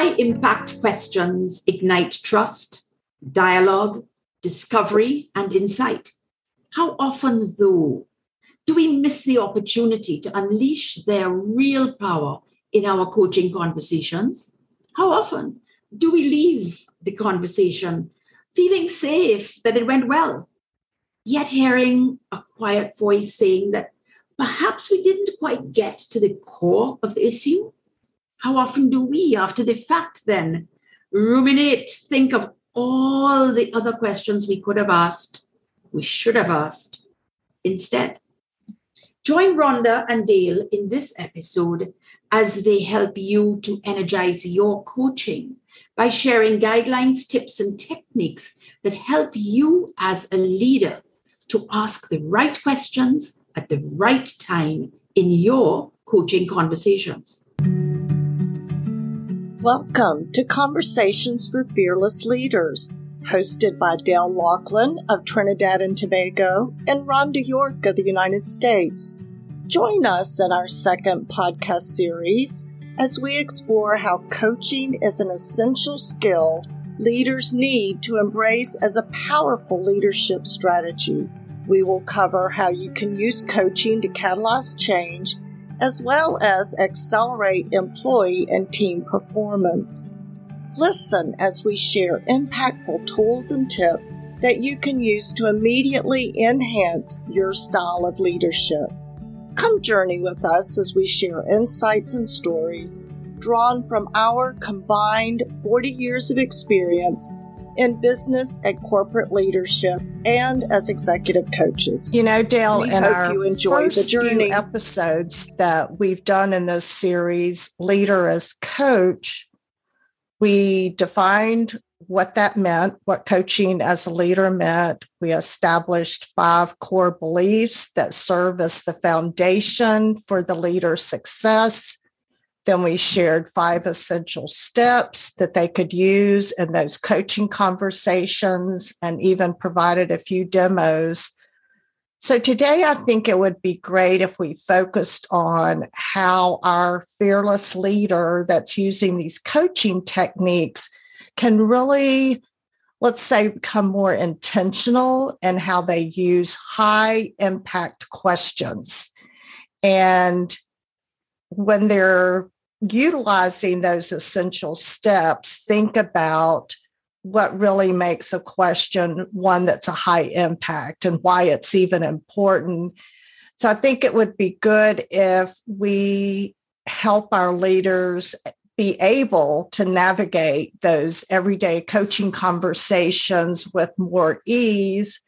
High impact questions ignite trust, dialogue, discovery, and insight. How often, though, do we miss the opportunity to unleash their real power in our coaching conversations? How often do we leave the conversation feeling safe that it went well, yet hearing a quiet voice saying that perhaps we didn't quite get to the core of the issue? How often do we, after the fact, then ruminate, think of all the other questions we could have asked, we should have asked instead? Join Rhonda and Dale in this episode as they help you to energize your coaching by sharing guidelines, tips, and techniques that help you as a leader to ask the right questions at the right time in your coaching conversations. Welcome to Conversations for Fearless Leaders, hosted by Dale Laughlin of Trinidad and Tobago and Rhonda York of the United States. Join us in our second podcast series as we explore how coaching is an essential skill leaders need to embrace as a powerful leadership strategy. We will cover how you can use coaching to catalyze change as well as accelerate employee and team performance. Listen as we share impactful tools and tips that you can use to immediately enhance your style of leadership. Come journey with us as we share insights and stories drawn from our combined 40 years of experience in business and corporate leadership and as executive coaches. You know, Dale, we in our you enjoy first the journey. few episodes that we've done in this series, Leader as Coach, we defined what that meant, what coaching as a leader meant. We established five core beliefs that serve as the foundation for the leader's success. Then we shared five essential steps that they could use in those coaching conversations and even provided a few demos. So today, I think it would be great if we focused on how our fearless leader that's using these coaching techniques can really, let's say, become more intentional in how they use high impact questions. And when they're utilizing those essential steps, think about what really makes a question one that's a high impact and why it's even important. So I think it would be good if we help our leaders be able to navigate those everyday coaching conversations with more ease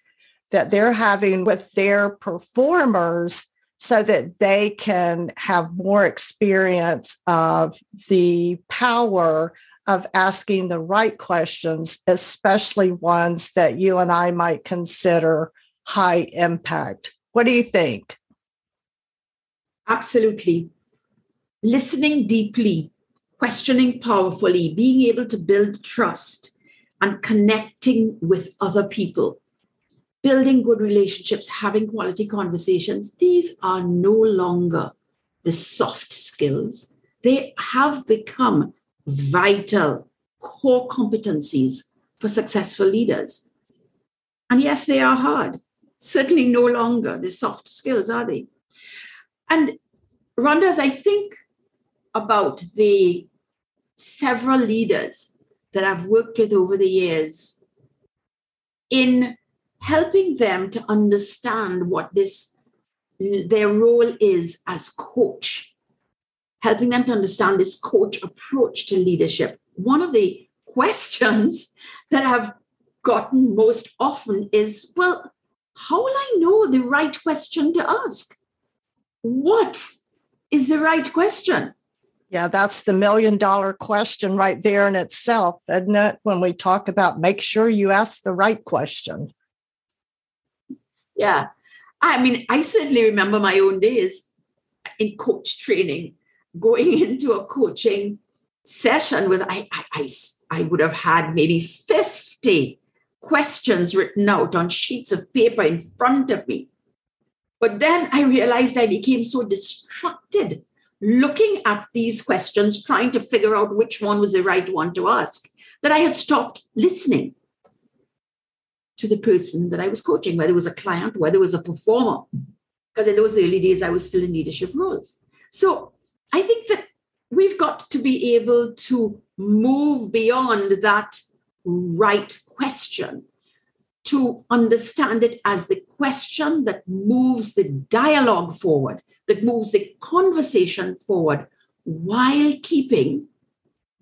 that they're having with their performers so that they can have more experience of the power of asking the right questions, especially ones that you and I might consider high impact. What do you think? Absolutely. Listening deeply questioning powerfully, being able to build trust and connecting with other people, building good relationships, having quality conversations, these are no longer the soft skills. They have become vital core competencies for successful leaders. And yes, they are hard. Certainly no longer the soft skills, are they? And Rhonda, as I think about the several leaders that I've worked with over the years in helping them to understand what this their role is as coach helping them to understand this coach approach to leadership one of the questions that i've gotten most often is well how will i know the right question to ask what is the right question yeah, that's the million dollar question right there in itself, isn't it? When we talk about make sure you ask the right question. Yeah. I mean, I certainly remember my own days in coach training, going into a coaching session with I, I, I, I would have had maybe 50 questions written out on sheets of paper in front of me. But then I realized I became so distracted looking at these questions, trying to figure out which one was the right one to ask, that I had stopped listening to the person that I was coaching, whether it was a client, whether it was a performer. Because in those early days, I was still in leadership roles. So I think that we've got to be able to move beyond that right question to understand it as the question that moves the dialogue forward, that moves the conversation forward while keeping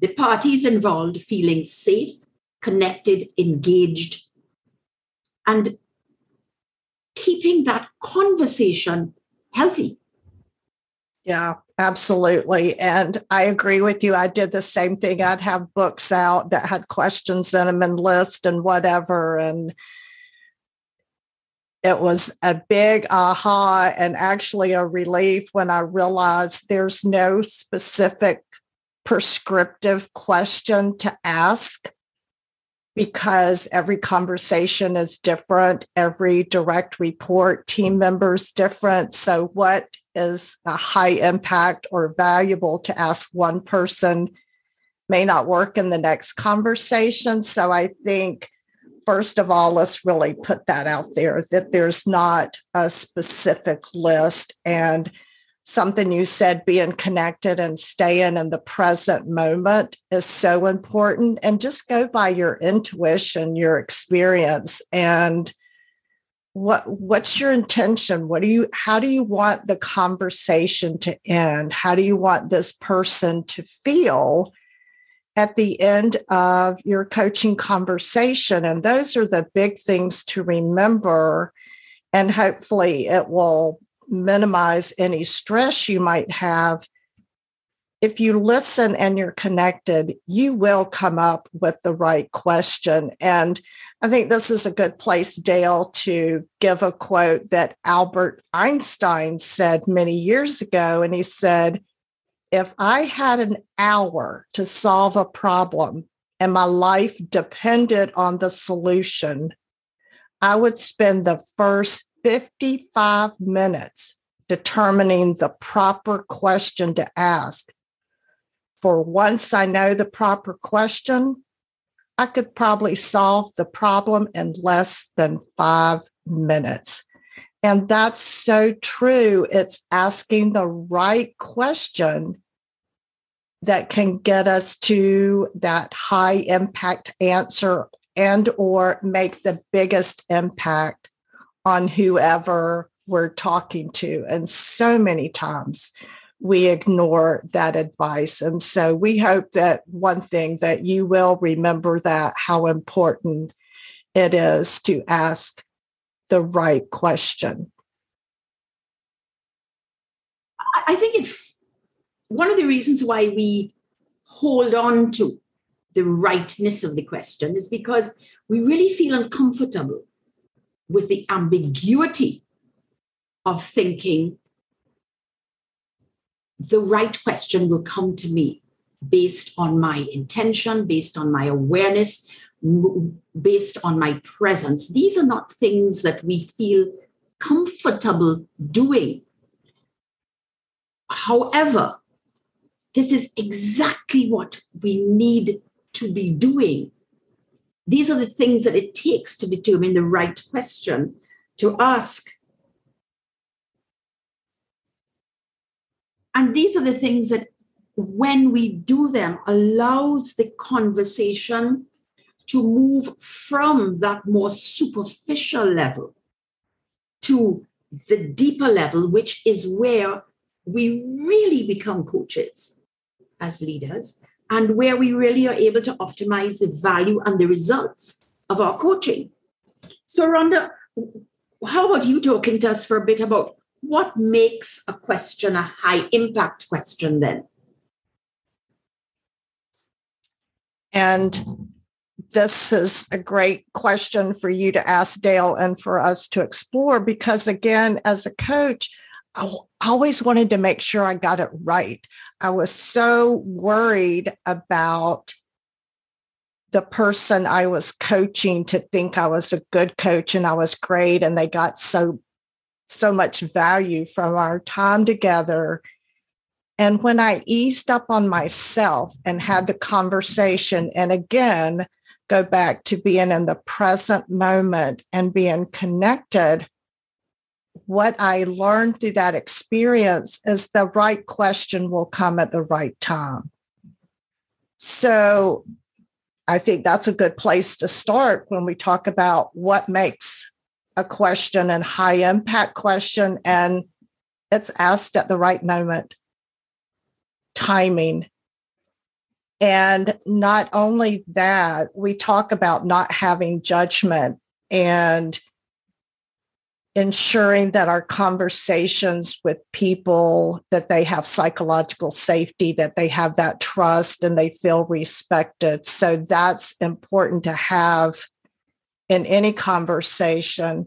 the parties involved feeling safe, connected, engaged, and keeping that conversation healthy. Yeah, absolutely. And I agree with you. I did the same thing. I'd have books out that had questions in them and list and whatever. And it was a big aha and actually a relief when I realized there's no specific prescriptive question to ask because every conversation is different, every direct report team member is different. So, what is a high impact or valuable to ask one person may not work in the next conversation. So, I think. First of all, let's really put that out there that there's not a specific list. And something you said being connected and staying in the present moment is so important. And just go by your intuition your experience and what what's your intention? What do you how do you want the conversation to end? How do you want this person to feel at the end of your coaching conversation? And those are the big things to remember. And hopefully it will minimize any stress you might have, if you listen and you're connected, you will come up with the right question. And I think this is a good place, Dale, to give a quote that Albert Einstein said many years ago. And he said, If I had an hour to solve a problem and my life depended on the solution, I would spend the first 55 minutes determining the proper question to ask. For once I know the proper question, I could probably solve the problem in less than five minutes. And that's so true. It's asking the right question that can get us to that high impact answer and or make the biggest impact on whoever we're talking to. And so many times we ignore that advice. And so we hope that one thing that you will remember that how important it is to ask the right question. I think it's one of the reasons why we hold on to the rightness of the question is because we really feel uncomfortable with the ambiguity of thinking the right question will come to me based on my intention, based on my awareness, based on my presence. These are not things that we feel comfortable doing. However, this is exactly what we need to be doing these are the things that it takes to determine the right question to ask. And these are the things that, when we do them, allows the conversation to move from that more superficial level to the deeper level, which is where we really become coaches as leaders and where we really are able to optimize the value and the results of our coaching. So, Rhonda, how about you talking to us for a bit about what makes a question a high impact question then? And this is a great question for you to ask Dale and for us to explore because, again, as a coach, I always wanted to make sure I got it right. I was so worried about the person I was coaching to think I was a good coach and I was great and they got so so much value from our time together And when I eased up on myself and had the conversation, and again, go back to being in the present moment and being connected, what I learned through that experience is the right question will come at the right time. So I think that's a good place to start when we talk about what makes a question and high impact question and it's asked at the right moment timing. And not only that, we talk about not having judgment and ensuring that our conversations with people that they have psychological safety that they have that trust and they feel respected. So that's important to have in any conversation.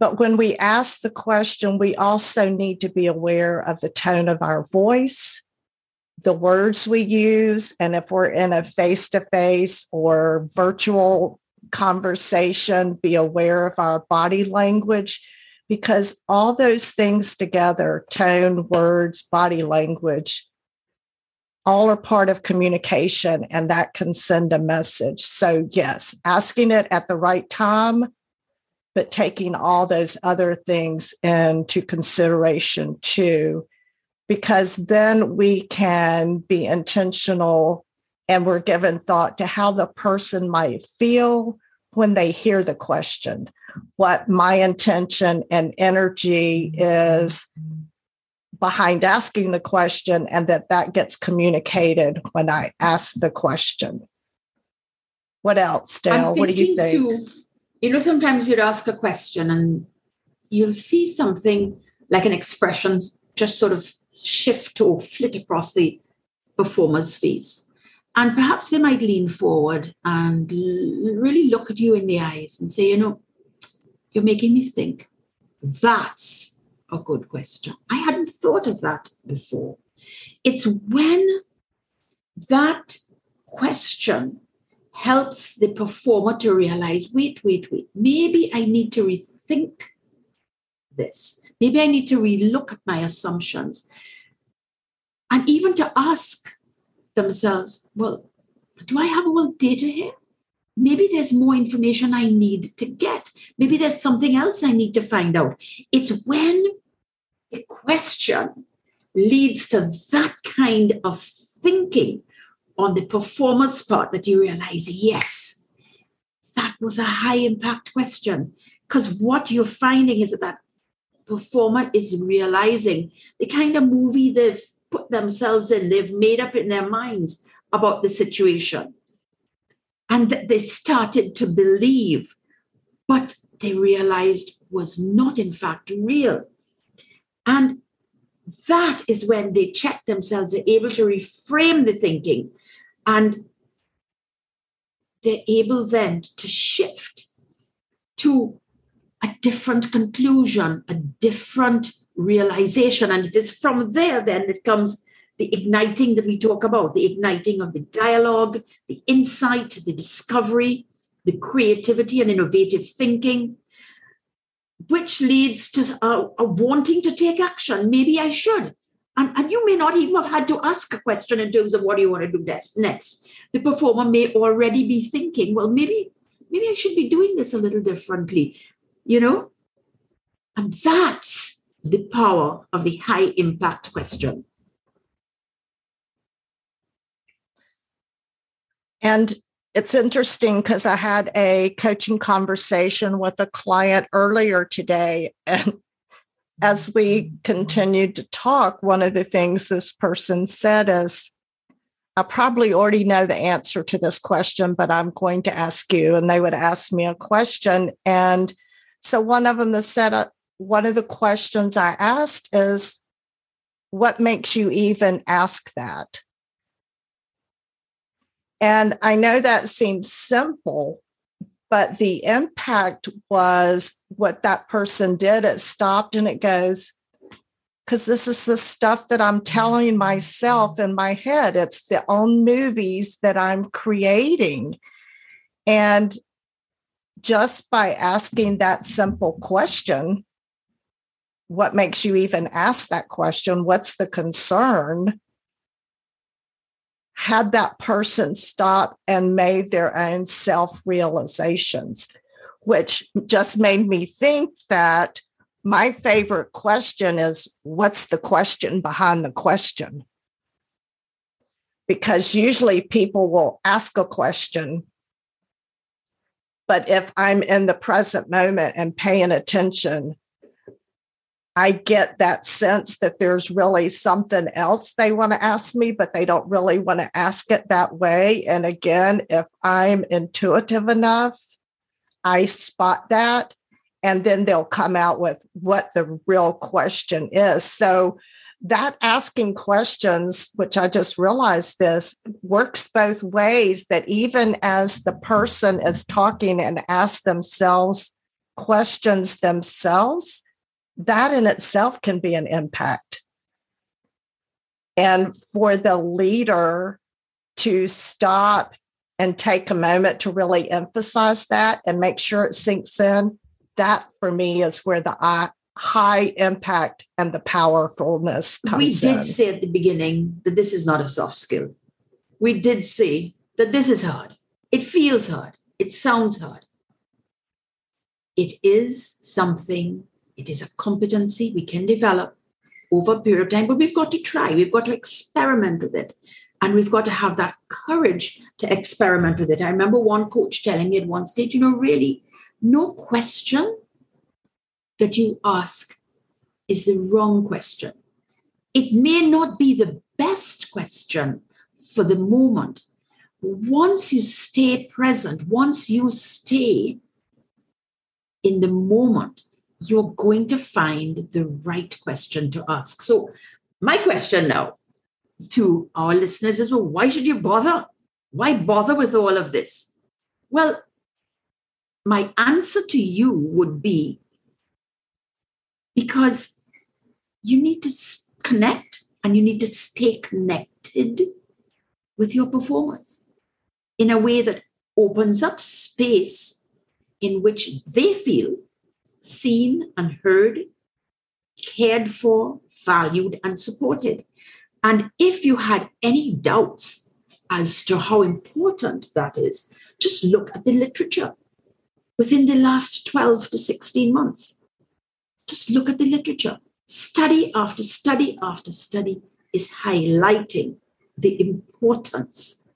But when we ask the question, we also need to be aware of the tone of our voice, the words we use, and if we're in a face to face or virtual conversation, be aware of our body language because all those things together tone, words, body language all are part of communication and that can send a message. So, yes, asking it at the right time but taking all those other things into consideration too, because then we can be intentional and we're given thought to how the person might feel when they hear the question, what my intention and energy is behind asking the question, and that that gets communicated when I ask the question. What else, Dale? What do you think? Too, you know, sometimes you'd ask a question and you'll see something like an expression just sort of shift or flit across the performer's face. And perhaps they might lean forward and really look at you in the eyes and say, you know, you're making me think. That's a good question. I hadn't thought of that before. It's when that question helps the performer to realize wait, wait, wait, maybe I need to rethink this. Maybe I need to relook at my assumptions. And even to ask themselves, well, do I have all the data here? Maybe there's more information I need to get. Maybe there's something else I need to find out. It's when the question leads to that kind of thinking on the performer's part that you realize, yes, that was a high impact question. Because what you're finding is that that performer is realizing the kind of movie they've put themselves in, they've made up in their minds about the situation. And that they started to believe, but they realized was not, in fact, real. And that is when they check themselves, they're able to reframe the thinking and they're able then to shift to a different conclusion, a different realization. And it is from there then it comes the igniting that we talk about, the igniting of the dialogue, the insight, the discovery, the creativity and innovative thinking, which leads to a, a wanting to take action. Maybe I should. And, and you may not even have had to ask a question in terms of what do you want to do next. The performer may already be thinking, well, maybe, maybe I should be doing this a little differently, you know? And that's the power of the high impact question. And it's interesting because I had a coaching conversation with a client earlier today, and as we continued to talk, one of the things this person said is, I probably already know the answer to this question, but I'm going to ask you. And they would ask me a question. And so one of them said, one of the questions I asked is, what makes you even ask that? And I know that seems simple, but the impact was what that person did. It stopped and it goes, because this is the stuff that I'm telling myself in my head. It's the own movies that I'm creating. And just by asking that simple question, what makes you even ask that question? What's the concern? Had that person stop and made their own self realizations, which just made me think that my favorite question is what's the question behind the question? Because usually people will ask a question but if I'm in the present moment and paying attention, I get that sense that there's really something else they want to ask me, but they don't really want to ask it that way. And again, if I'm intuitive enough, I spot that. And then they'll come out with what the real question is. So that asking questions, which I just realized this, works both ways. That even as the person is talking and asks themselves questions themselves, that in itself can be an impact. And for the leader to stop and take a moment to really emphasize that and make sure it sinks in, that for me is where the high impact and the powerfulness comes we did in. say at the beginning that this is not a soft skill we did say that this is hard it feels hard it sounds hard it is something it is a competency we can develop over a period of time but we've got to try we've got to experiment with it and we've got to have that courage to experiment with it i remember one coach telling me at one stage you know really no question that you ask is the wrong question. It may not be the best question for the moment. But Once you stay present, once you stay in the moment, you're going to find the right question to ask. So, my question now to our listeners is well, why should you bother? Why bother with all of this? Well, my answer to you would be because you need to connect and you need to stay connected with your performers in a way that opens up space in which they feel seen and heard, cared for, valued, and supported. And if you had any doubts as to how important that is, just look at the literature within the last 12 to 16 months. Just look at the literature. Study after study after study is highlighting the importance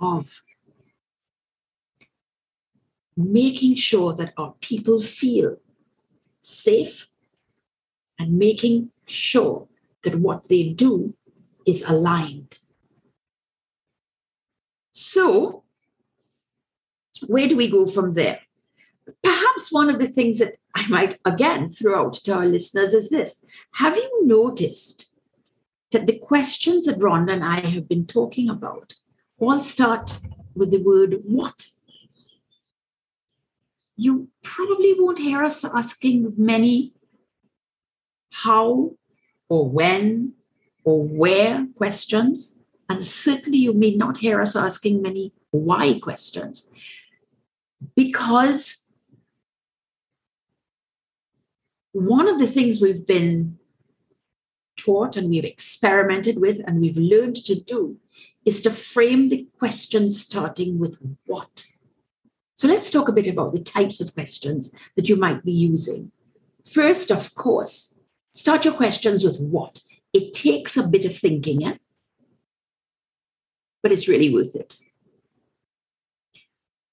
of making sure that our people feel safe and making sure that what they do is aligned. So, where do we go from there? Perhaps one of the things that I might again throw out to our listeners is this Have you noticed that the questions that Rhonda and I have been talking about all start with the word what? You probably won't hear us asking many how or when or where questions. And certainly you may not hear us asking many why questions because one of the things we've been taught and we've experimented with and we've learned to do is to frame the question starting with what. So let's talk a bit about the types of questions that you might be using. First, of course, start your questions with what. It takes a bit of thinking, yeah? but it's really worth it.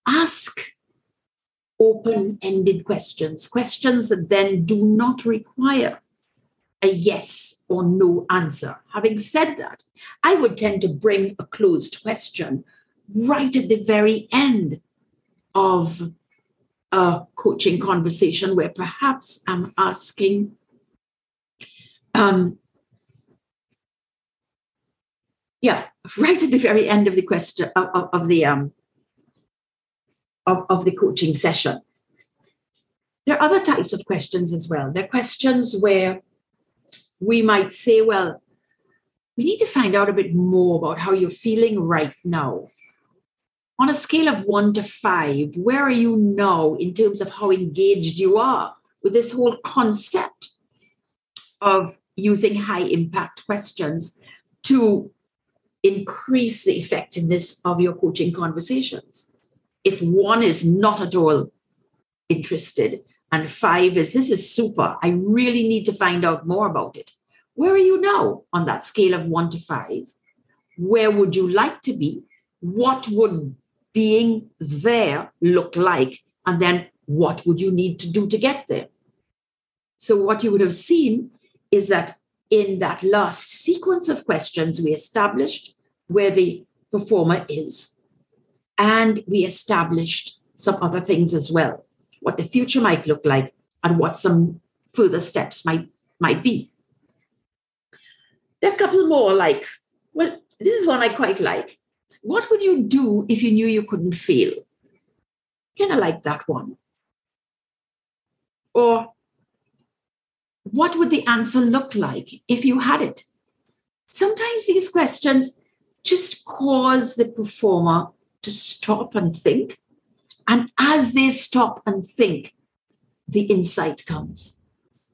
Ask open ended questions, questions that then do not require a yes or no answer. Having said that, I would tend to bring a closed question right at the very end of a coaching conversation where perhaps I'm asking, um, yeah, right at the very end of the question of, of, of the um, of, of the coaching session. There are other types of questions as well. There are questions where we might say, well, we need to find out a bit more about how you're feeling right now. On a scale of one to five, where are you now in terms of how engaged you are with this whole concept of using high impact questions to increase the effectiveness of your coaching conversations. If one is not at all interested, and five is this is super, I really need to find out more about it. Where are you now on that scale of one to five? Where would you like to be? What would being there look like? And then what would you need to do to get there? So, what you would have seen is that in that last sequence of questions, we established where the performer is. And we established some other things as well, what the future might look like and what some further steps might, might be. There are a couple more, like, well, this is one I quite like. What would you do if you knew you couldn't fail? Kind of like that one. Or what would the answer look like if you had it? Sometimes these questions just cause the performer to stop and think. And as they stop and think, the insight comes.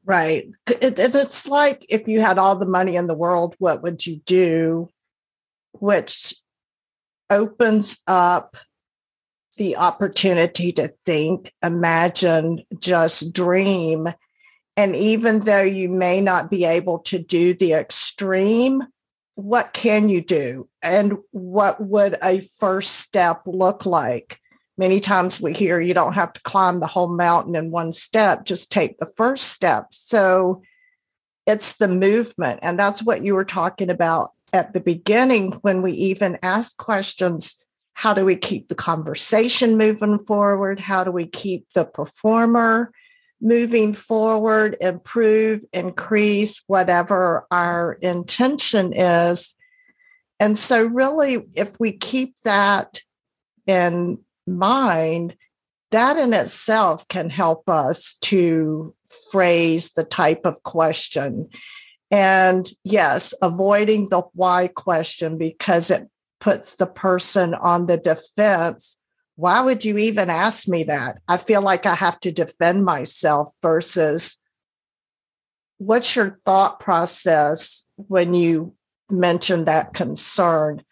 Right. It, it, it's like if you had all the money in the world, what would you do? Which opens up the opportunity to think, imagine, just dream and even though you may not be able to do the extreme, what can you do? And what would a first step look like? Many times we hear you don't have to climb the whole mountain in one step, just take the first step. So it's the movement. And that's what you were talking about at the beginning when we even ask questions how do we keep the conversation moving forward? How do we keep the performer? moving forward, improve, increase, whatever our intention is. And so, really, if we keep that in mind, that in itself can help us to phrase the type of question. And yes, avoiding the why question because it puts the person on the defense why would you even ask me that? I feel like I have to defend myself versus what's your thought process when you mention that concern?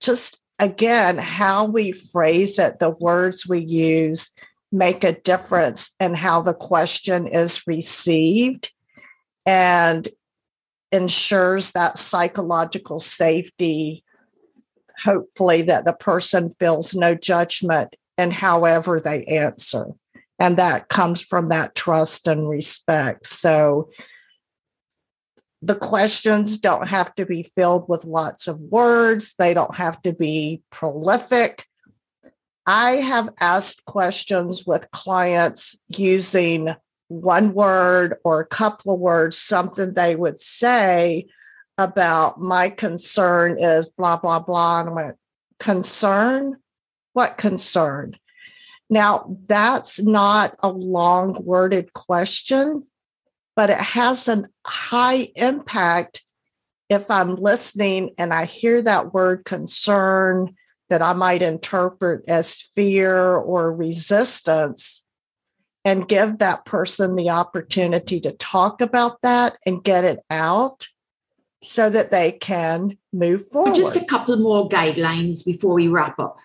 Just again, how we phrase it, the words we use make a difference in how the question is received and ensures that psychological safety hopefully that the person feels no judgment in however they answer. And that comes from that trust and respect. So the questions don't have to be filled with lots of words, they don't have to be prolific. I have asked questions with clients using one word or a couple of words, something they would say about my concern is blah, blah, blah. And I went, concern? What concern? Now, that's not a long worded question, but it has a high impact if I'm listening and I hear that word concern that I might interpret as fear or resistance and give that person the opportunity to talk about that and get it out so that they can move forward. Just a couple more guidelines before we wrap up.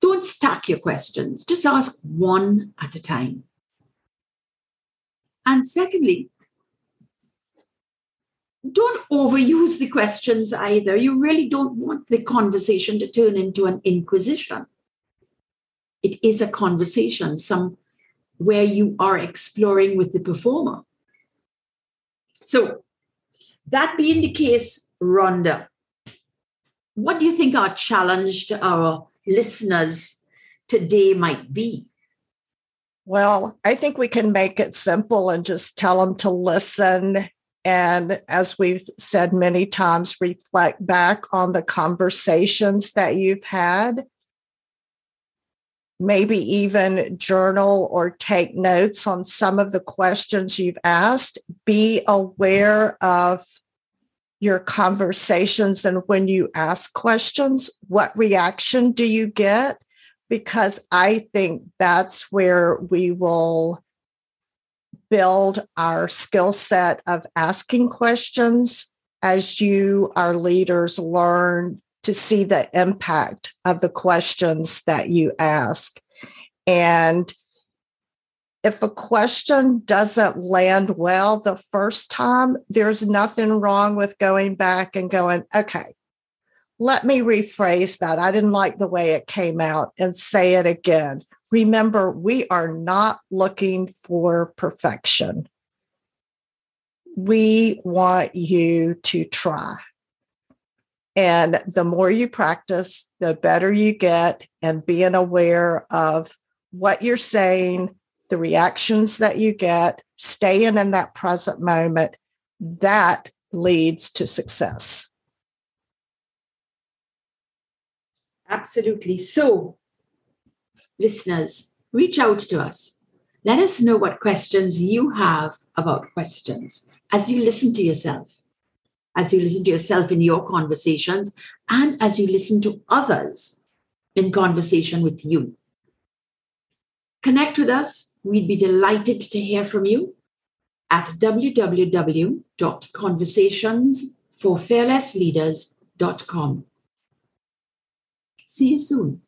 Don't stack your questions, just ask one at a time. And secondly, don't overuse the questions either. You really don't want the conversation to turn into an inquisition. It is a conversation, some where you are exploring with the performer. So that being the case, Rhonda, what do you think our challenge to our listeners today might be? Well, I think we can make it simple and just tell them to listen. And as we've said many times, reflect back on the conversations that you've had maybe even journal or take notes on some of the questions you've asked. Be aware of your conversations and when you ask questions, what reaction do you get? Because I think that's where we will build our skill set of asking questions as you, our leaders, learn to see the impact of the questions that you ask. And if a question doesn't land well the first time, there's nothing wrong with going back and going, okay, let me rephrase that. I didn't like the way it came out and say it again. Remember, we are not looking for perfection. We want you to try. And the more you practice, the better you get and being aware of what you're saying, the reactions that you get, staying in that present moment, that leads to success. Absolutely. So, listeners, reach out to us. Let us know what questions you have about questions as you listen to yourself as you listen to yourself in your conversations and as you listen to others in conversation with you. Connect with us. We'd be delighted to hear from you at www.conversationsforfearlessleaders.com. See you soon.